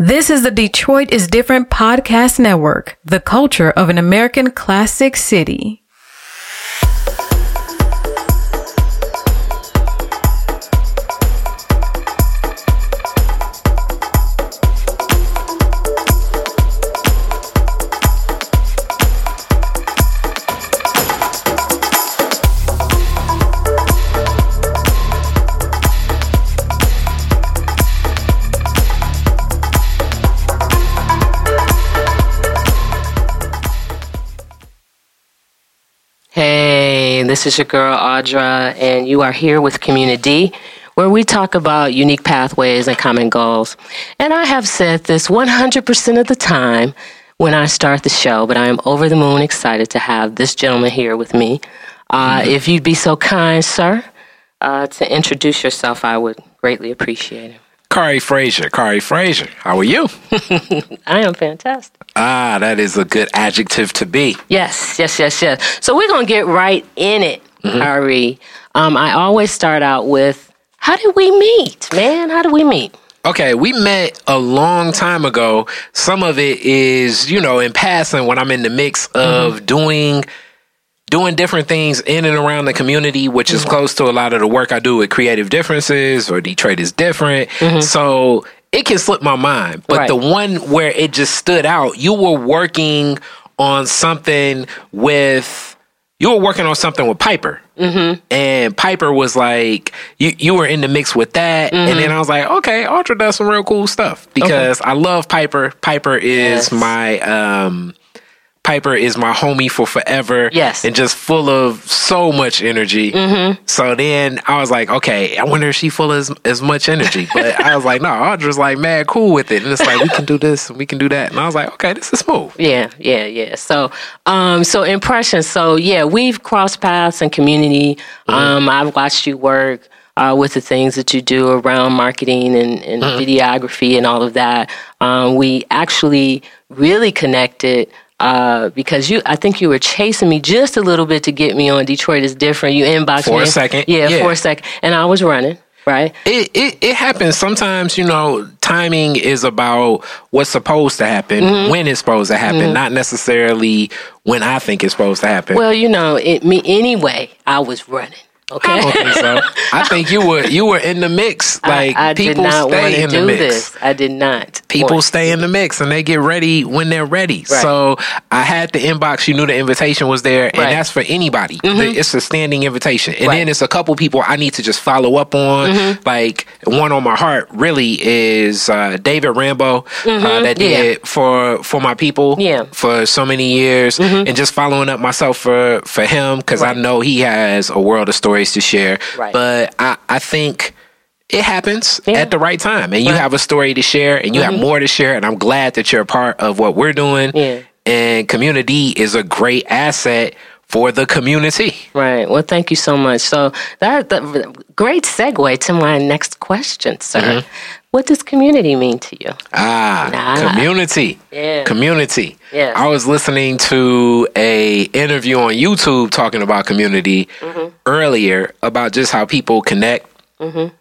This is the Detroit is Different podcast network, the culture of an American classic city. This is your girl Audra, and you are here with Community, where we talk about unique pathways and common goals. And I have said this 100% of the time when I start the show, but I am over the moon excited to have this gentleman here with me. Uh, mm-hmm. If you'd be so kind, sir, uh, to introduce yourself, I would greatly appreciate it. Khary Frazier. Khary Frazier. How are you? I am fantastic. Ah, that is a good adjective to be. Yes, yes, yes, yes. So we're going to get right in it, mm-hmm. Khary. Um, I always start out with how did we meet, man? How did we meet? Okay, we met a long time ago. Some of it is, you know, in passing when I'm in the mix of mm-hmm. doing doing different things in and around the community, which is mm-hmm. close to a lot of the work I do with Creative Differences or Detroit is Different. Mm-hmm. So it can slip my mind. But right. the one where it just stood out, you were working on something with you were working on something with Piper. Mm-hmm. And Piper was like, you, you were in the mix with that. Mm-hmm. And then I was like, okay, Audra does some real cool stuff because okay. I love Piper. Piper is yes. my, um, Piper is my homie for forever. Yes. And just full of so much energy. Mm-hmm. So then I was like, okay, I wonder if she full of as, as much energy. But I was like, no, Audra's like mad cool with it. And it's like, we can do this and we can do that. And I was like, okay, this is smooth. Yeah, yeah, yeah. So, um, so impressions. So yeah, we've crossed paths in community. Mm-hmm. Um, I've watched you work. Uh, with the things that you do around marketing and, and mm-hmm. videography and all of that. Um, we actually really connected uh, because you, I think you were chasing me just a little bit to get me on Detroit is different. You inboxed for me a second, yeah, yeah, for a second, and I was running. Right. It, it it happens sometimes. You know, timing is about what's supposed to happen, mm-hmm. when it's supposed to happen, mm-hmm. not necessarily when I think it's supposed to happen. Well, you know, it me anyway. I was running. Okay. I don't think so. I think you were you were in the mix. Like I, I people stay in the mix. This. I did not. People stay in the mix and they get ready when they're ready. Right. So I had the inbox. You knew the invitation was there, and right. that's for anybody. Mm-hmm. It's a standing invitation, and right. then it's a couple people I need to just follow up on. Mm-hmm. Like one on my heart really is uh, David Rambo mm-hmm. uh, that did yeah. for for my people yeah. for so many years, mm-hmm. and just following up myself for for him because I know he has a world of stories stories to share. Right. But I, I think it happens yeah. at the right time and you right. have a story to share and you mm-hmm. have more to share and i'm glad that you're a part of what we're doing yeah. and community is a great asset for the community right well thank you so much so that, that great segue to my next question sir mm-hmm. What does community mean to you ah nah. community yeah. community yes. i was listening to a interview on youtube talking about community mm-hmm. earlier about just how people connect mm-hmm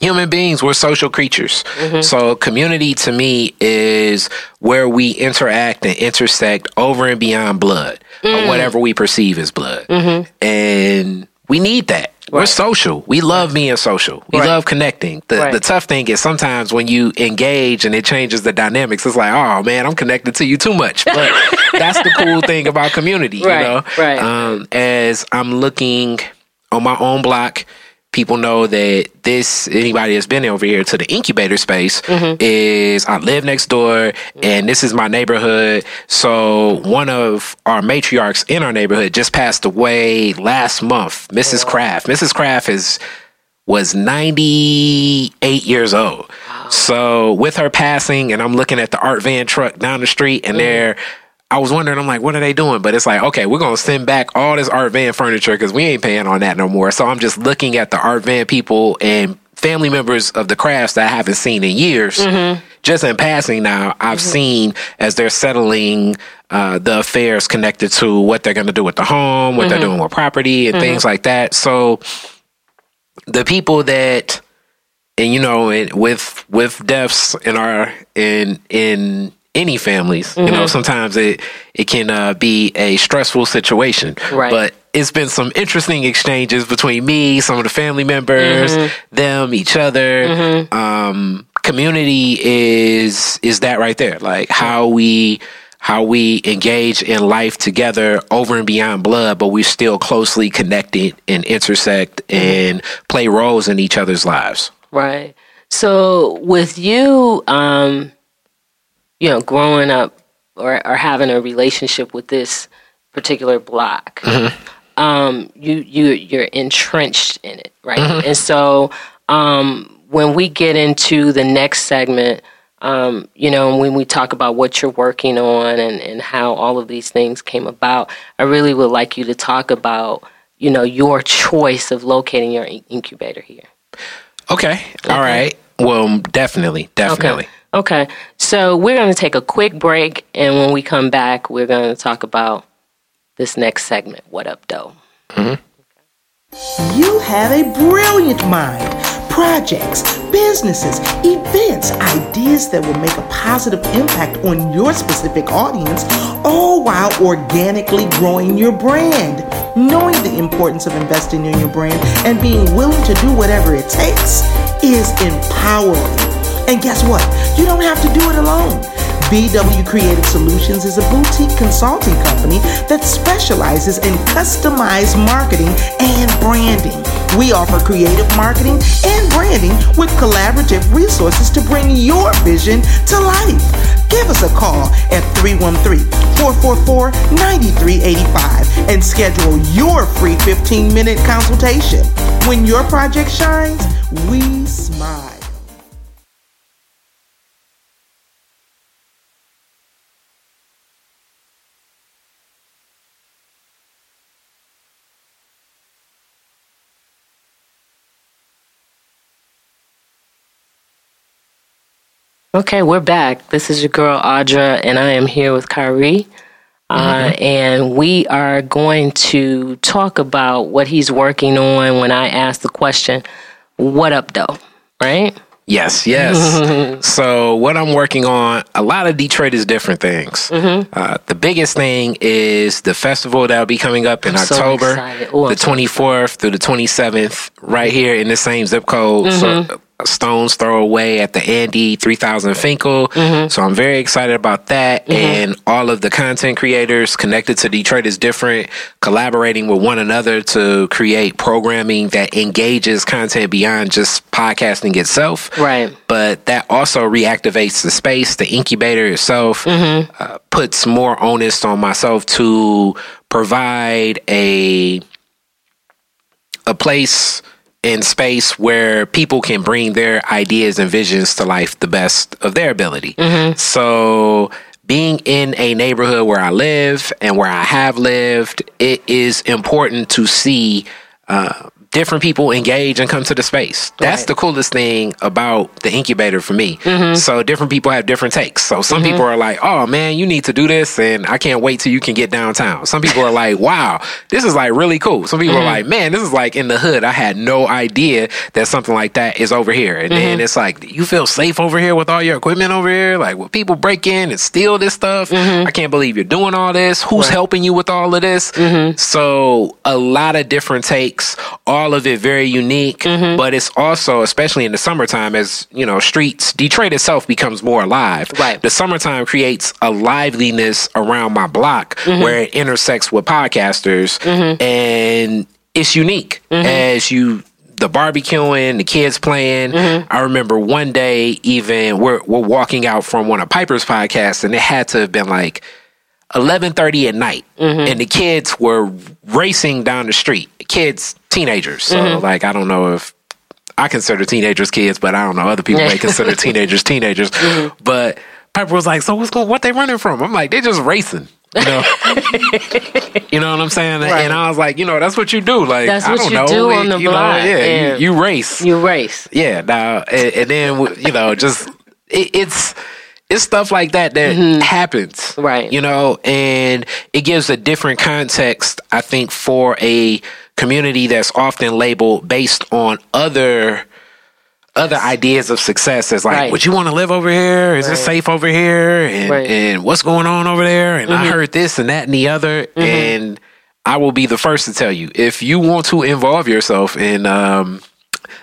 human beings we're social creatures mm-hmm. so community to me is where we interact and intersect over and beyond blood mm. or whatever we perceive as blood mm-hmm. and we need that. Right. we're social. We love being social. We right. love connecting. The, right. the tough thing is sometimes when you engage and it changes the dynamics it's like oh man i'm connected to you too much. But that's the cool thing about community you know? Right. Um, as i'm looking on my own block people know that this anybody that's been over here to the incubator space mm-hmm. is I live next door and this is my neighborhood. So one of our matriarchs in our neighborhood just passed away last month, Mrs. Kraft. Mrs. Kraft is was 98 years old. So with her passing and I'm looking at the art van truck down the street and mm-hmm. they're I was wondering, I'm like, what are they doing? But it's like, okay, we're gonna send back all this art van furniture because we ain't paying on that no more. So I'm just looking at the art van people and family members of the crafts that I haven't seen in years. Mm-hmm. Just in passing now, I've mm-hmm. seen as they're settling uh, the affairs connected to what they're gonna do with the home, what mm-hmm. they're doing with property and things mm-hmm. like that. So the people that and you know, and with with deaths in our in in any families, you know, sometimes it it can uh, be a stressful situation. Right. But it's been some interesting exchanges between me, some of the family members, them, each other. Um, community is is that right there? Like how we how we engage in life together over and beyond blood, but we're still closely connected and intersect and play roles in each other's lives. Right. So with you, um, you know, growing up or, or having a relationship with this particular block, um, you you you're entrenched in it, right? And so um, when we get into the next segment, um, you know, when we talk about what you're working on and, and how all of these things came about, I really would like you to talk about, you know, your choice of locating your in- incubator here. Okay. All right. Well, definitely, definitely. Okay. So we're going to take a quick break. And when we come back, we're going to talk about this next segment. What up, though? Mm-hmm. You have a brilliant mind. Projects, businesses, events, ideas that will make a positive impact on your specific audience, all while organically growing your brand. Knowing the importance of investing in your brand and being willing to do whatever it takes is empowering. And guess what? You don't have to do it alone. BW Creative Solutions is a boutique consulting company that specializes in customized marketing and branding. We offer creative marketing and branding with collaborative resources to bring your vision to life. Give us a call at 313-444-9385 and schedule your free 15-minute consultation. When your project shines, we smile. Okay, we're back. This is your girl, Audra, and I am here with Kyrie. Uh, and we are going to talk about what he's working on when I ask the question, What up, though? Right? Yes, yes. so what I'm working on, a lot of Detroit is different things. Uh, the biggest thing is the festival that'll be coming up in I'm October, excited. Ooh, the 24th through the 27th, right here in the same zip code. So a stone's throw away at the Andy 3000 Finkel. Mm-hmm. So I'm very excited about that. Mm-hmm. And all of the content creators connected to Detroit is different, collaborating with one another to create programming that engages content beyond just podcasting itself Right. but that also reactivates the space. The incubator itself mm-hmm. uh, puts more onus on myself to provide a a place in space where people can bring their ideas and visions to life the best of their ability. So being in a neighborhood where I live and where I have lived, it is important to see uh, different people engage and come to the space. That's Right. the coolest thing about the incubator for me. Mm-hmm. So different people have different takes. So some people are like, "Oh man, you need to do this," and I can't wait till you can get downtown. Some people are like, "Wow, this is like really cool." Some people are Mm-hmm. like, "Man, this is like in the hood. I had no idea that something like that is over here." And Mm-hmm. then it's like, "You feel safe over here with all your equipment over here? Like, will people break in and steal this stuff? Mm-hmm. I can't believe you're doing all this. Who's helping you with all of this?" Mm-hmm. So a lot of different takes, all of it very unique, Mm-hmm. but it's also, especially in the summertime, as you know, streets, Detroit itself becomes more alive. Right. The summertime creates a liveliness around my block Mm-hmm. where it intersects with podcasters, and it's unique Mm-hmm. as you. The barbecuing, the kids playing. Mm-hmm. I remember one day, even we're we're walking out from one of Piper's podcasts, and it had to have been like eleven thirty at night, Mm-hmm. and the kids were racing down the street. Kids, teenagers. So Mm-hmm. like, I don't know if I consider teenagers kids, but I don't know other people may consider teenagers teenagers. Mm-hmm. But Piper was like, "So what's going? What they running from?" I'm like, "They just racing." You know, you know what I'm saying? Right. And I was like, you know, that's what you do. Like, That's I what don't you know, do on the you block, yeah, yeah. You, you race. You race. Yeah, now and, and then you know, just it, it's it's stuff like that that happens, Mm-hmm. Right. You know, and it gives a different context, I think, for a community that's often labeled based on other other ideas of success as like, Right. would you want to live over here? Is it safe over here? And Right. and what's going on over there? And I heard this and that and the other. And I will be the first to tell you if you want to involve yourself in um,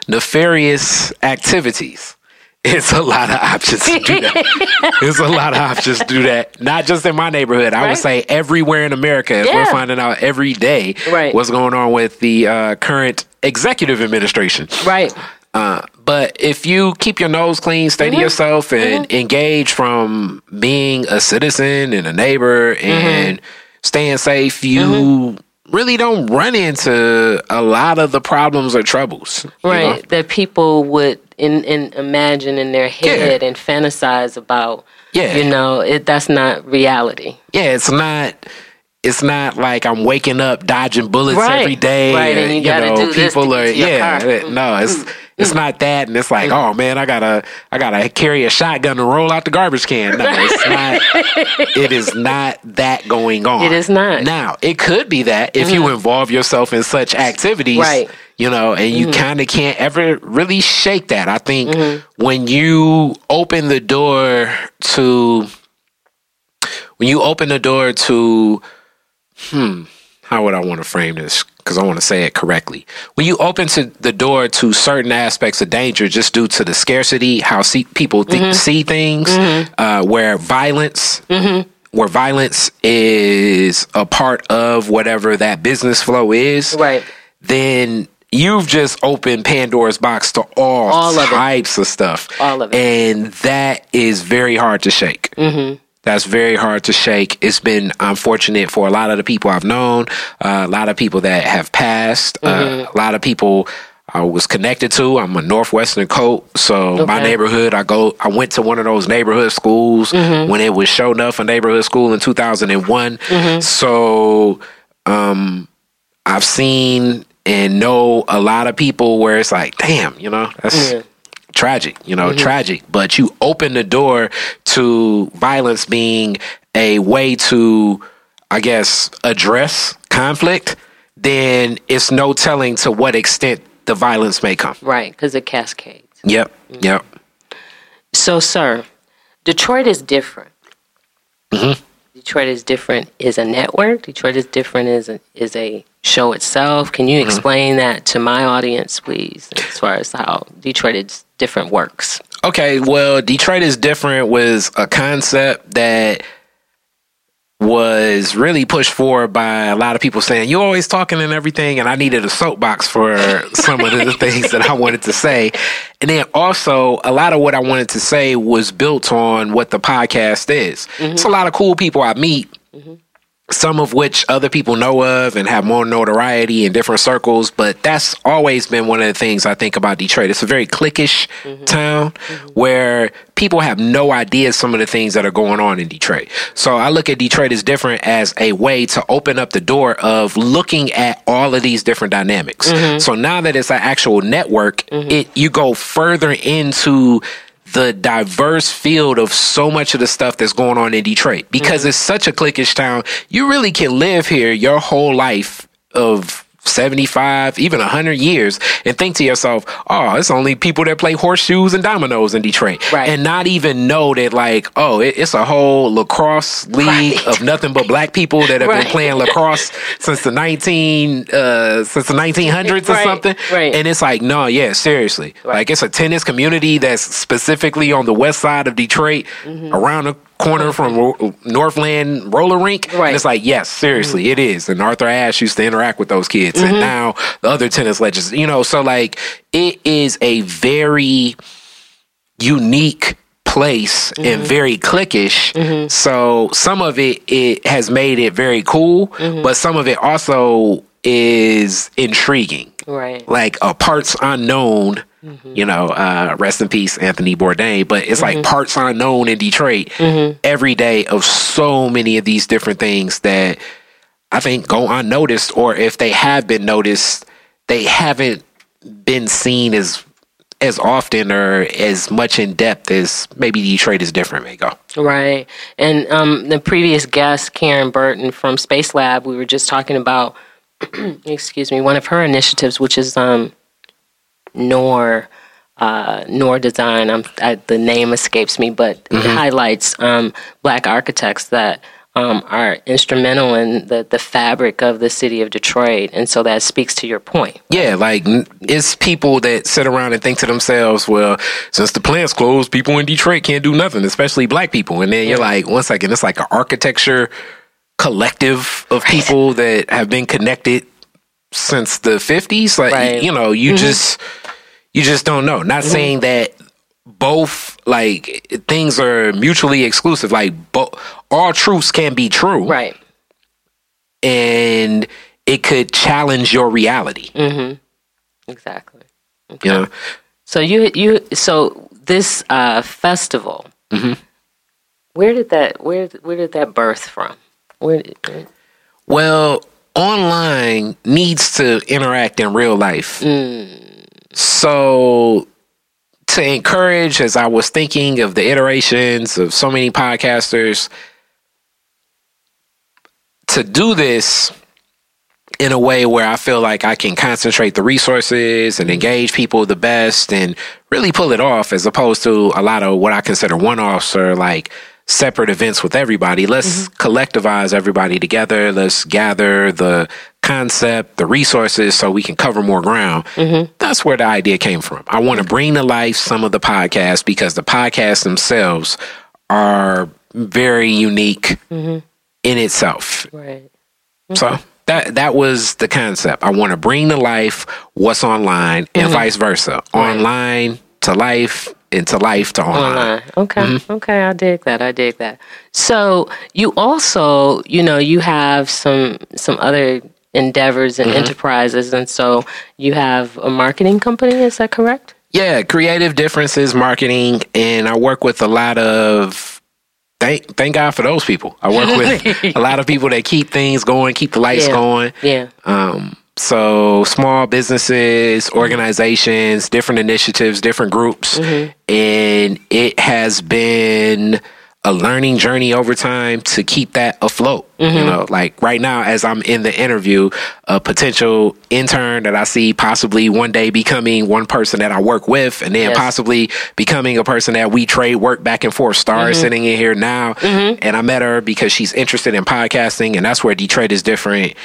nefarious activities. It's a lot of options to do that. It's a lot of options to do that. Not just in my neighborhood. I Right. would say everywhere in America. Yeah. we're finding out every day Right. what's going on with the uh, current executive administration. Right. Uh, but if you keep your nose clean, stay Mm-hmm. to yourself, and engage from being a citizen and a neighbor Mm-hmm. and staying safe, you really don't run into a lot of the problems or troubles. Right. know? That people would in, in imagine in their head and fantasize about. Yeah. You know, it that's not reality. Yeah, it's not. It's not like I'm waking up dodging bullets Right. every day. Right, and you gotta know, do this to people are yeah. car. Mm. No, it's it's not that, and it's like, oh man, I gotta I gotta carry a shotgun and roll out the garbage can. No, it's not. it is not that going on. It is not. Mm-hmm. Now, it could be that if you involve yourself in such activities, Right. You know, and you Mm-hmm. kind of can't ever really shake that. I think when you open the door to when you open the door to hmm how would i want to frame this because i want to say it correctly when you open to the door to certain aspects of danger just due to the scarcity how see, people th- mm-hmm. see things mm-hmm. uh, where violence mm-hmm. where violence is a part of whatever that business flow is Right. then you've just opened Pandora's box to all, All of types of stuff. All of it. And that is very hard to shake. That's very hard to shake. It's been unfortunate for a lot of the people I've known, uh, a lot of people that have passed, Mm-hmm. uh, a lot of people I was connected to. I'm a Northwestern Colt, so my neighborhood. I go. I went to one of those neighborhood schools Mm-hmm. when it was show enough a neighborhood school in 2001. Mm-hmm. So um, I've seen and know a lot of people where it's like, damn, you know, that's Yeah. Tragic, you know, Mm-hmm. tragic. But you open the door to violence being a way to, I guess, address conflict, then it's no telling to what extent the violence may come. Right. Because it cascades. Yep, Mm-hmm. yep. So, sir, Detroit is different. Mm-hmm. Detroit is different is a network. Detroit is different is a, is a show itself. Can you Mm-hmm. explain that to my audience, please, as far as how Detroit is different works? Okay, well, Detroit is different was a concept that was really pushed forward by a lot of people saying you're always talking and everything and I needed a soapbox for some of the things that I wanted to say. And then also a lot of what I wanted to say was built on what the podcast is. Mm-hmm. It's a lot of cool people I meet mm-hmm. Some of which other people know of and have more notoriety in different circles. But that's always been one of the things I think about Detroit. It's a very cliquish mm-hmm. town mm-hmm. where people have no idea some of the things that are going on in Detroit. So I look at Detroit as different as a way to open up the door of looking at all of these different dynamics. Mm-hmm. So now that it's an actual network, it you go further into the diverse field of so much of the stuff that's going on in Detroit because mm-hmm. it's such a cliquish town. You really can live here your whole life of 75, even 100 years and think to yourself, oh, it's only people that play horseshoes and dominoes in Detroit. Right. And not even know that, like, oh, it, it's a whole lacrosse league Right. of nothing but black people that have Right. been playing lacrosse since the 19, uh, since the 1900s or something. right. And it's like, no, yeah, seriously. Like it's a tennis community that's specifically on the west side of Detroit, Mm-hmm. around the corner from Ro- Northland roller rink. Right. And it's like, yes, seriously, Mm-hmm. it is. And Arthur Ashe used to interact with those kids. And now the other tennis legends, you know, so like it is a very unique place Mm-hmm. and very cliquish. So some of it it has made it very cool, Mm-hmm. but some of it also is intriguing Right. like a parts unknown. Mm-hmm. You know, uh, rest in peace, Anthony Bourdain. But it's Mm-hmm. like parts unknown in Detroit every day of so many of these different things that I think go unnoticed, or if they have been noticed, they haven't been seen as as often or as much in depth as maybe Detroit is different may go. Right. And um, the previous guest, Karen Burton from Space Lab, we were just talking about, excuse me, one of her initiatives, which is um, NOR, uh, Noir Design. I'm, I, the name escapes me, but it highlights um, black architects that um, are instrumental in the, the fabric of the city of Detroit. And so that speaks to your point. Yeah, like it's people that sit around and think to themselves, well, since the plant's closed, people in Detroit can't do nothing, especially black people. And then you're like, one second, it's like an architecture collective of people that have been connected since the 50s. Like, Right. you know, you just, you just don't know. Not saying that both like things are mutually exclusive. Like, bo- all truths can be true. Right. And it could challenge your reality. Mm-hmm. Exactly. You know? So you you so this uh, festival. Where did that where where did that birth from? Where did, Well, online needs to interact in real life. So, to encourage, as I was thinking of the iterations of so many podcasters, to do this in a way where I feel like I can concentrate the resources and engage people the best and really pull it off as opposed to a lot of what I consider one offs or like separate events with everybody. Let's mm-hmm. collectivize everybody together. Let's gather the concept, the resources so we can cover more ground. Mm-hmm. That's where the idea came from. I want to bring to life some of the podcasts because the podcasts themselves are very unique mm-hmm. in itself. right. So that that was the concept. I want to bring to life what's online and vice versa. Online to life and to life to online. Online. Okay. Okay. I dig that. I dig that. So you also, you know, you have some some other endeavors and enterprises, and so you have a marketing company. Is that correct? Yeah, creative differences, marketing, and I work with a lot of thank thank God for those people. I work with a lot of people that keep things going, keep the lights Yeah. going. Yeah. Um, so small businesses, mm-hmm. organizations, different initiatives, different groups, mm-hmm. and it has been a learning journey over time to keep that afloat. You mm-hmm. know, like right now, as I'm in the interview, a potential intern that I see possibly one day becoming one person that I work with, and then Yes. possibly becoming a person that we trade work back and forth. Star is sitting in here now, and I met her because she's interested in podcasting, and that's where Detroit is different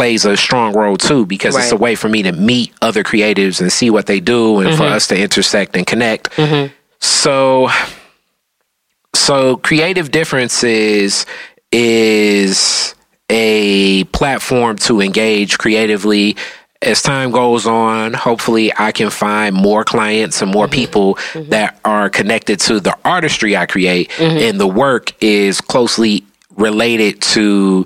plays a strong role too because it's a way for me to meet other creatives and see what they do and for mm-hmm. us to intersect and connect. Mm-hmm. So so creative differences is a platform to engage creatively. As time goes on hopefully i can find more clients and more mm-hmm. people that are connected to the artistry i create and the work is closely related to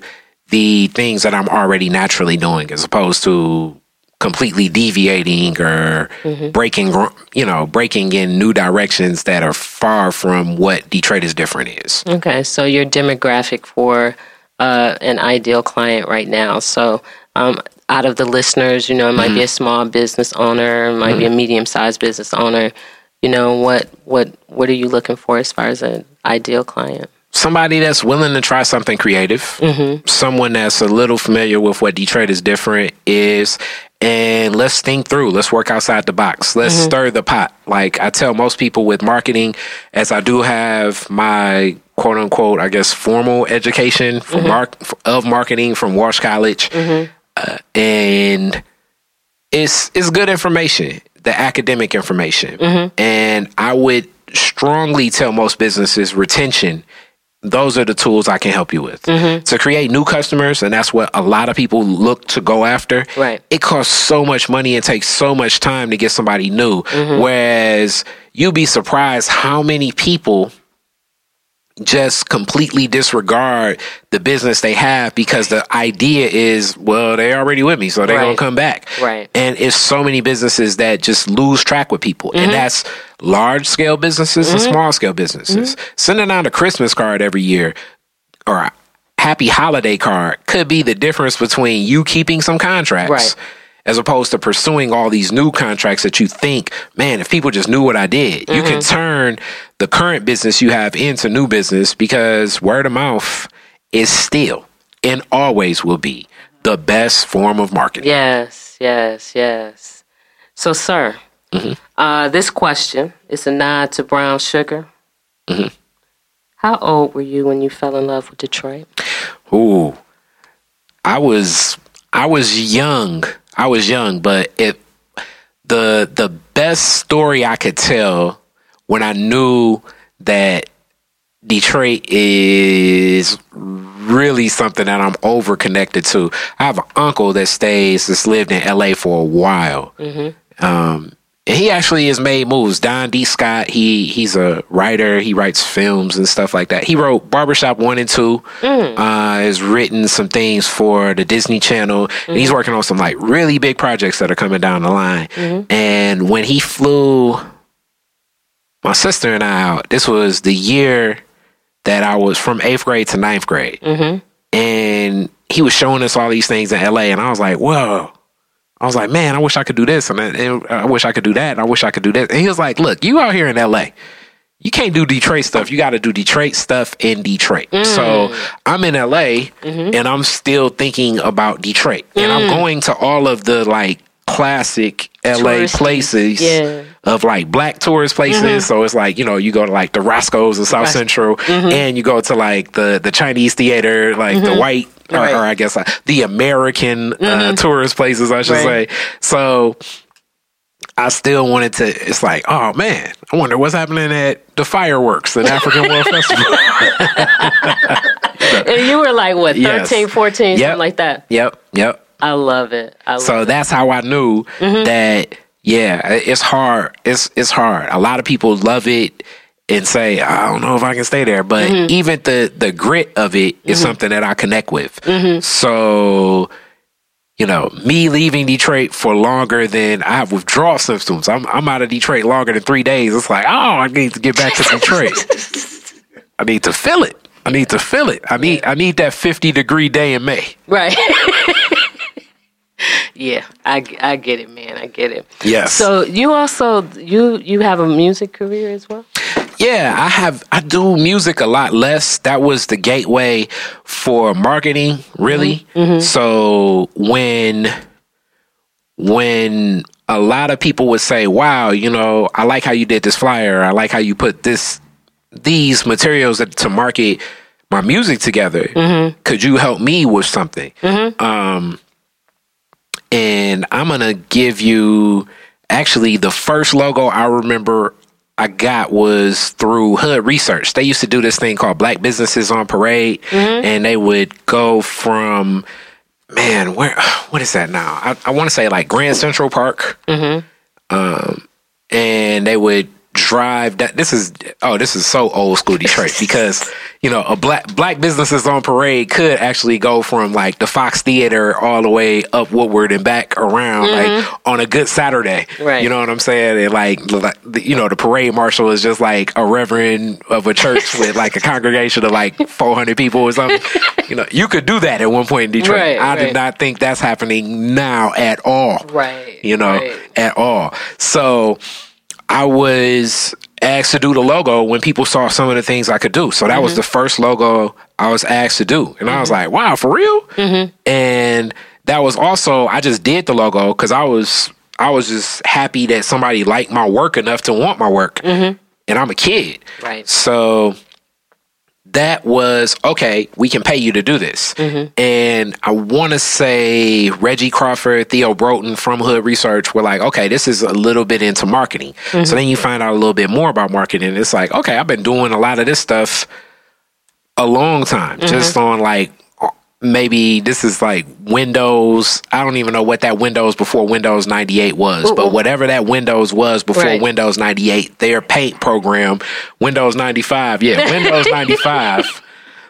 the things that i'm already naturally doing as opposed to completely deviating or breaking you know breaking in new directions that are far from what detroit is different is Okay, so your demographic for uh, an ideal client right now. So, um, out of the listeners, you know, it might be a small business owner, it might be a medium-sized business owner. You know, what what what are you looking for as far as an ideal client? Somebody that's willing to try something creative, mm-hmm. someone that's a little familiar with what Detroit is different is, and let's think through. Let's work outside the box. Let's mm-hmm. stir the pot. Like I tell most people with marketing, as I do have my quote unquote, I guess, formal education from mm-hmm. mark of marketing from Walsh College, uh, and it's it's good information, the academic information, and I would strongly tell most businesses retention those are the tools I can help you with mm-hmm. to create new customers, and that's what a lot of people look to go after. Right. It costs so much money and takes so much time to get somebody new. Mm-hmm. Whereas you'd be surprised how many people just completely disregard the business they have because the idea is, well, they already with me, so they're gonna come back. Right. And it's so many businesses that just lose track with people. And mm-hmm. that's large scale businesses and mm-hmm. small scale businesses. Mm-hmm. Sending out a Christmas card every year or a happy holiday card could be the difference between you keeping some contracts Right. As opposed to pursuing all these new contracts that you think, man, if people just knew what I did, you can mm-hmm. turn the current business you have into new business because word of mouth is still and always will be the best form of marketing. Yes, yes, yes. So, sir, mm-hmm. Uh, this question is a nod to brown sugar. Mm-hmm. How old were you when you fell in love with Detroit? Ooh, I was I was young. I was young, but it the the best story I could tell when I knew that Detroit is really something that I'm over connected to. I have an uncle that stays that's lived in LA for a while. Um, and he actually has made moves. Don D. Scott, he he's a writer. He writes films and stuff like that. He wrote Barbershop One and Two. Mm. Uh, has written some things for the Disney Channel, and he's mm-hmm. working on some like really big projects that are coming down the line. Mm-hmm. And when he flew my sister and I out, this was the year that I was from eighth grade to ninth grade, mm-hmm. and he was showing us all these things in LA, and I was like, whoa. I was like, man, I wish I could do this, and I, and I wish I could do that, and I wish I could do that. And he was like, look, you out here in LA, you can't do Detroit stuff. You got to do Detroit stuff in Detroit. So mm. I'm in LA, mm-hmm. and I'm still thinking about Detroit, and I'm mm. going to all of the like classic LA Touristy. places Yeah. Of like black tourist places. Mm-hmm. So it's like you know you go to like the Roscoe's in South Right. Central, mm-hmm. and you go to like the the Chinese theater, like the mm-hmm. white. Or, Right. or I guess like, the American uh, tourist places, I should Right. say. So I still wanted to. It's like, oh man, I wonder what's happening at the fireworks at African World Festival. And you were like, what, Yes. 13, 14, Yep. something like that? Yep, yep. I love it. I love So that's how I knew that. Yeah, uh, it's hard. It's it's hard. A lot of people love it and say, I don't know if I can stay there. But mm-hmm. even the the grit of it is mm-hmm. something that I connect with. Mm-hmm. So you know, me leaving Detroit for longer than I have withdrawal symptoms. I'm I'm out of Detroit longer than three days. It's like, oh, I need to get back to Detroit. I need to feel it. I need to feel it. I need I need that fifty degree day in May. Right. yeah, I, I get it, man. I get it. Yes. So you also you you have a music career as well. Yeah, I have. I do music a lot less. That was the gateway for marketing, really. Mm-hmm. Mm-hmm. So when when a lot of people would say, "Wow, you know, I like how you did this flyer. I like how you put this these materials to market my music together. Mm-hmm. Could you help me with something?" Um, and I'm gonna give you actually the first logo I remember I got was through Hood Research. They used to do this thing called Black Businesses on Parade, and they would go from man, where what is that now? I, I want to say like Grand Central Park, um, and they would drive that this is oh this is so old school Detroit because you know a black black businesses on parade could actually go from like the Fox Theater all the way up Woodward and back around like mm-hmm. on a good Saturday. Right. you know what I'm saying? And like, like you know the parade marshal is just like a reverend of a church with like a congregation of like 400 people or something. You know you could do that at one point in Detroit. Right, I right. did not think that's happening now at all. Right, you know right. at all. So I was asked to do the logo when people saw some of the things I could do. So that was mm-hmm. the first logo I was asked to do. And I was mm-hmm. like, wow, for real? Mm-hmm. And that was also, I just did the logo because I was, I was just happy that somebody liked my work enough to want my work. And I'm a kid. Right. So that was okay, we can pay you to do this. Mm-hmm. And I want to say Reggie Crawford, Theo Broughton from Hood Research were like, okay, this is a little bit into marketing. So mm-hmm. then you find out a little bit more about marketing. It's like, okay, I've been doing a lot of this stuff a long time, just mm-hmm. on like maybe this is like Windows. I don't even know what that Windows before Windows 98 was, but whatever that Windows was before Right. Windows 98, their paint program, Windows 95. Yeah, Windows 95.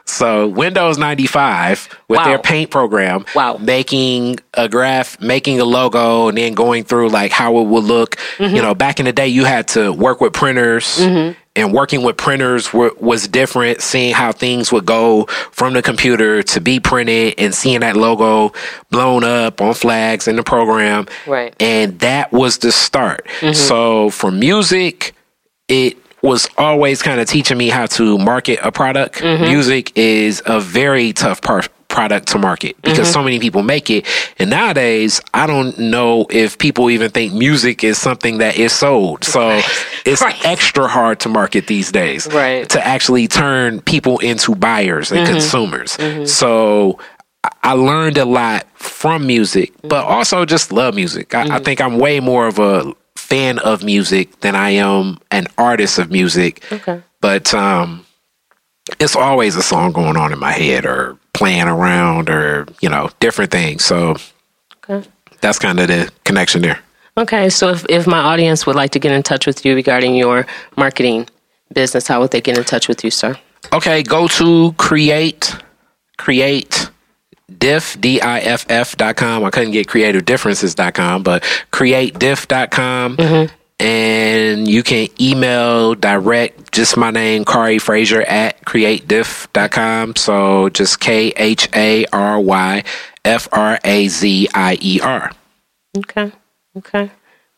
So Windows 95 with Wow. their paint program, Wow. making a graph, making a logo, and then going through like how it would look. Mm-hmm. You know, back in the day, you had to work with printers, mm-hmm. And working with printers were, was different. Seeing how things would go from the computer to be printed, and seeing that logo blown up on flags in the program, Right. and that was the start. Mm-hmm. So for music, it was always kind of teaching me how to market a product. Mm-hmm. Music is a very tough par- product to market because mm-hmm. so many people make it. And nowadays, I don't know if people even think music is something that is sold. So it's Right. extra hard to market these days Right. to actually turn people into buyers and mm-hmm. consumers. Mm-hmm. So I- I learned a lot from music, but also just love music. I, I think I'm way more of a fan of music than I am an artist of music. Okay. But um, it's always a song going on in my head or playing around or, you know, different things. So Okay. that's kind of the connection there. Okay, so if, if my audience would like to get in touch with you regarding your marketing business, how would they get in touch with you, sir? Okay, go to create create diff d-i-f-f dot com i couldn't get creative differences dot com but create diff dot com mm-hmm. And you can email direct just my name Khary Frazier at create diff dot com so just k-h-a-r-y-f-r-a-z-i-e-r Okay. Okay.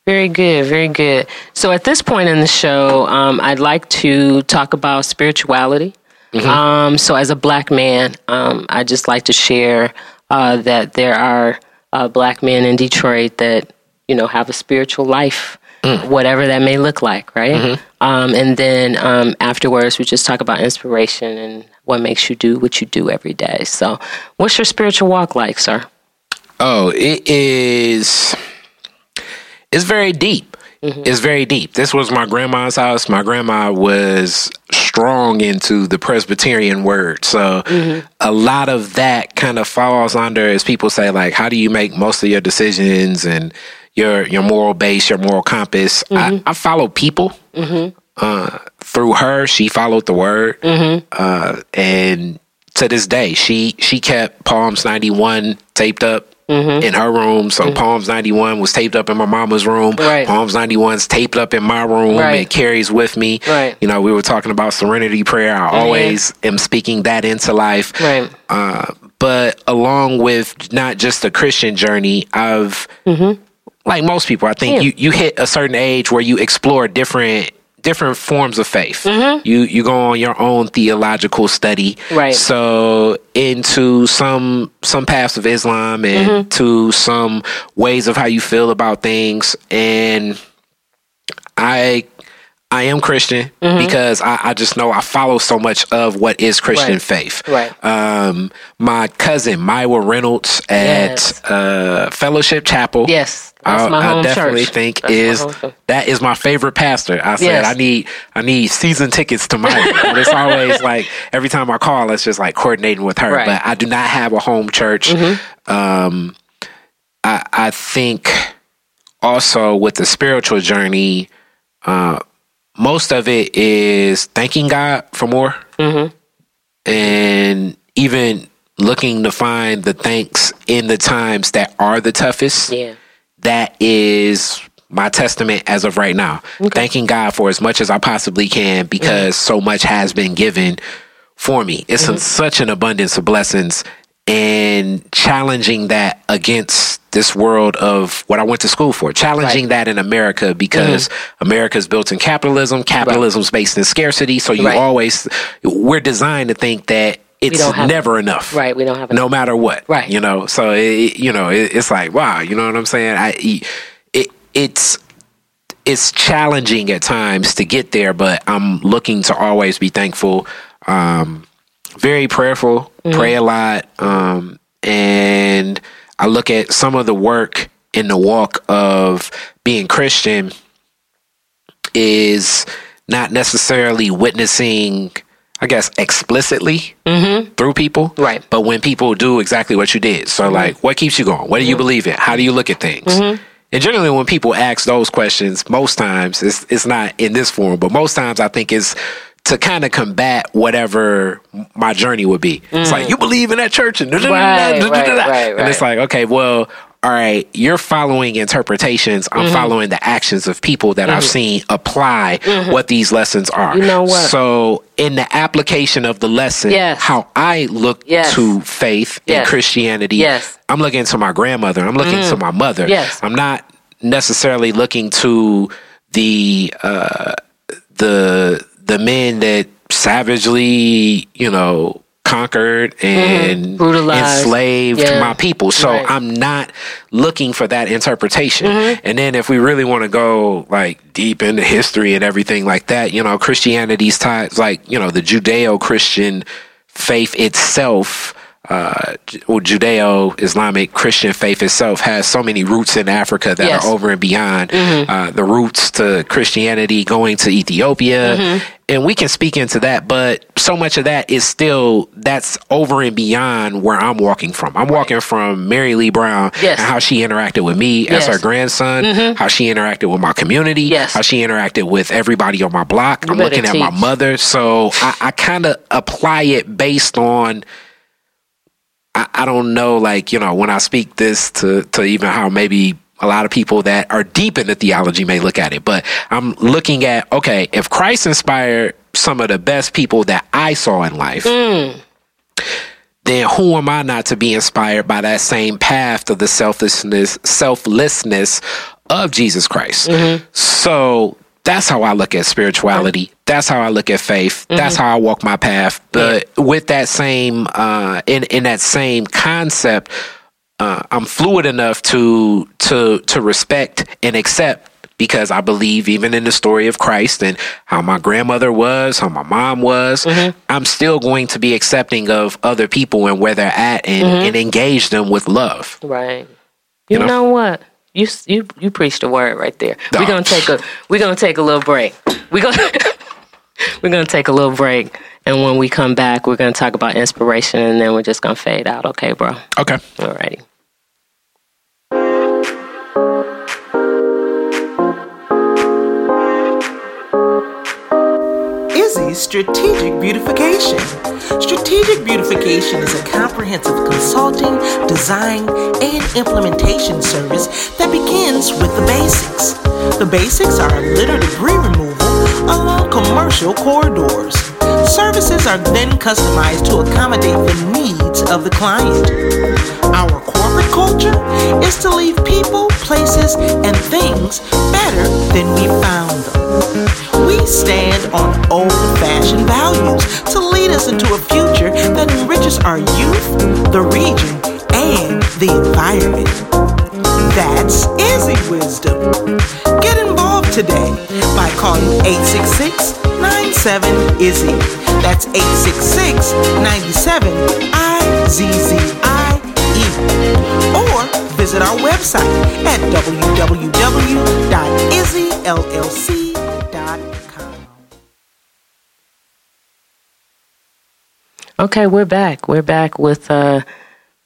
Very good. Very good. So at this point in the show, um, I'd like to talk about spirituality. Um, so as a black man, um, I just like to share uh, that there are uh, black men in Detroit that you know have a spiritual life, whatever that may look like, right? Um, and then um, afterwards, we just talk about inspiration and what makes you do what you do every day. So, what's your spiritual walk like, sir? Oh, it is. It's very deep. It's very deep. This was my grandma's house. My grandma was strong into the Presbyterian word. So a lot of that kind of falls under, as people say, like, how do you make most of your decisions and your your moral base, your moral compass? I, mm-hmm. I follow people. Mm-hmm. Uh, through her, she followed the word, mm-hmm. uh, and to this day, she she kept Psalms ninety one taped up in her room. So Psalms ninety one was taped up in my mama's room. Right. Psalms ninety one's taped up in my room. Right. It carries with me. Right. You know, we were talking about serenity prayer. I always am speaking that into life. Right. Uh, but along with not just the Christian journey, I've like most people, I think Yeah. you you hit a certain age where you explore different different forms of faith. You you go on your own theological study. Right. So into some some paths of Islam and to some ways of how you feel about things and I I am Christian because I, I just know I follow so much of what is Christian Right. faith. Right. Um, my cousin Myra Reynolds at Yes. uh, Fellowship Chapel. Yes, I, my I definitely church. think That's is that is my favorite pastor. I said Yes. I need I need season tickets to mine. but it's always like every time I call, it's just like coordinating with her. Right. But I do not have a home church. Um, I I think also with the spiritual journey, uh, most of it is thanking God for more, and even looking to find the thanks in the times that are the toughest Yeah. That is my testament as of right now. Thanking God for as much as I possibly can because mm-hmm. so much has been given for me. It's a- mm-hmm. such an abundance of blessings and challenging that against this world of what I went to school for. Challenging that in America because mm-hmm. America's built in capitalism. Capitalism's based in scarcity. So you Right. always, we're designed to think that it's have- never enough Right. We don't have no matter what. Right. You know, so it, you know, it, it's like, wow, you know what I'm saying? I, it, it's, it's challenging at times to get there, but I'm looking to always be thankful. Um, very prayerful, pray a lot. Um, and I look at some of the work in the walk of being Christian is not necessarily witnessing, I guess, explicitly mm-hmm. through people. Right. But when people do exactly what you did. So, mm-hmm. like, what keeps you going? What do you mm-hmm. believe in? How do you look at things? And generally, when people ask those questions, most times it's, it's not in this form, but most times I think it's to kind of combat whatever my journey would be. It's like, mm. you believe in that church? And, Right, right, right, and it's like, okay, well, all right, you're following interpretations. Mm-hmm. I'm following the actions of people that I've seen apply what these lessons are. You know what? So, in the application of the lesson, Yes. how I look Yes. to faith and Yes. Christianity, Yes. I'm looking to my grandmother. I'm looking to my mother. Yes. I'm not necessarily looking to the uh, the the men that savagely, you know, conquered and Mm-hmm. Brutalized. enslaved Yeah. my people. So Right. I'm not looking for that interpretation. Mm-hmm. And then if we really want to go like deep into history and everything like that, you know, Christianity's ties, like, you know, the Judeo Christian faith itself, uh, well, Judeo Islamic Christian faith itself has so many roots in Africa that Yes. are over and beyond uh, the roots to Christianity going to Ethiopia. And we can speak into that, but so much of that is still that's over and beyond where I'm walking from. I'm walking from Mary Lee Brown Yes. and how she interacted with me as her grandson, how she interacted with my community, Yes. how she interacted with everybody on my block. I'm better looking at my mother. So I, I kind of apply it based on I, I don't know, like, you know, when I speak this to, to even how maybe a lot of people that are deep in the theology may look at it, but I'm looking at, okay, if Christ inspired some of the best people that I saw in life, then who am I not to be inspired by that same path to the selflessness, selflessness of Jesus Christ? Mm-hmm. So that's how I look at spirituality. That's how I look at faith. That's how I walk my path. But with that same, uh, in in that same concept, uh, I'm fluid enough to to to respect and accept because I believe even in the story of Christ and how my grandmother was, how my mom was, I'm still going to be accepting of other people and where they're at and, and engage them with love. Right. You, know? know? what? You s- you you preached the word right there. Nah. We're gonna take a we're gonna take a little break. We're gonna we're gonna take a little break, and when we come back, we're gonna talk about inspiration, and then we're just gonna fade out. Okay, bro? Okay. Alrighty. Izzy's Strategic Beautification. Strategic Beautification is a comprehensive consulting, design, and implementation service that begins with the basics. The basics are litter debris removal along commercial corridors. Services are then customized to accommodate the needs of the client. Our corporate culture is to leave people, places, and things better than we found them. We stand on old fashioned values to lead us into a future that enriches our youth, the region, and the environment. That's Izzy Wisdom. Get involved today by calling 866 97 Izzy. That's 866 97 IZZIE. Or visit our website at www.izzyllc.com. Okay, we're back. We're back with uh,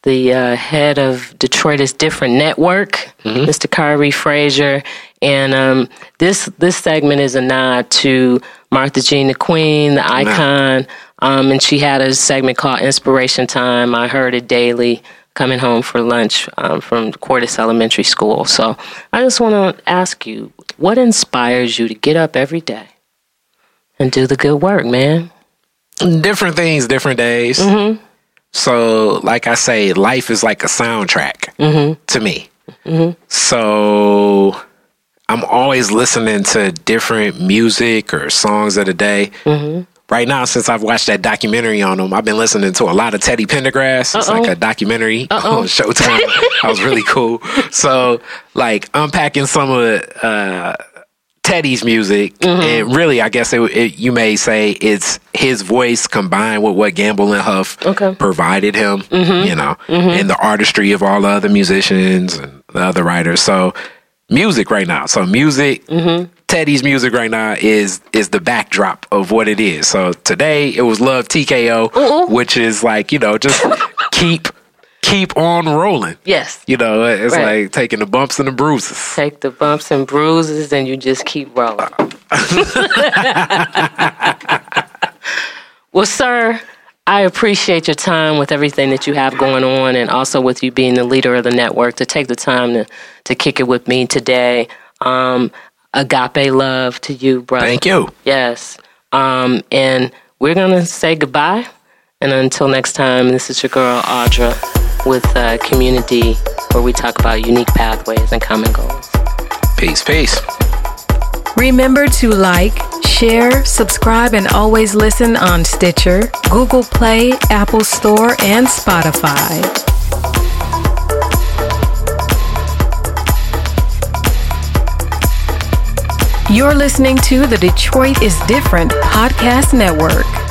the uh, head of Detroit is Different Network, Mr. Khary Frazier, and um, this this segment is a nod to Martha Jean the Queen, the icon, um, and she had a segment called Inspiration Time. I heard it daily coming home for lunch um, from Cordis Elementary School. So I just want to ask you, what inspires you to get up every day and do the good work, man? Different things, different days. Mm-hmm. So, like I say, life is like a soundtrack mm-hmm. to me. Mm-hmm. So, I'm always listening to different music or songs of the day. Right now, since I've watched that documentary on him, I've been listening to a lot of Teddy Pendergrass. It's like a documentary on Showtime. that was really cool. So, like unpacking some of uh, Teddy's music, mm-hmm. and really, I guess it, it, you may say it's his voice combined with what Gamble and Huff Okay. provided him, mm-hmm. you know, mm-hmm. and the artistry of all the other musicians and the other writers. So, music right now. So, music, Teddy's music right now is is the backdrop of what it is. So today it was Love TKO, which is like you know just keep keep on rolling. Yes. You know, it's Right. like taking the bumps and the bruises. Take the bumps and bruises and you just keep rolling. well, sir, I appreciate your time with everything that you have going on and also with you being the leader of the network to take the time to, to kick it with me today. Um, agape love to you, brother. Thank you. Yes. Um, and we're going to say goodbye. And until next time, this is your girl, Audra, with uh, Community, where we talk about unique pathways and common goals. Peace, peace. Remember to like, share, subscribe, and always listen on Stitcher, Google Play, Apple Store, and Spotify. You're listening to the Detroit is Different Podcast Network.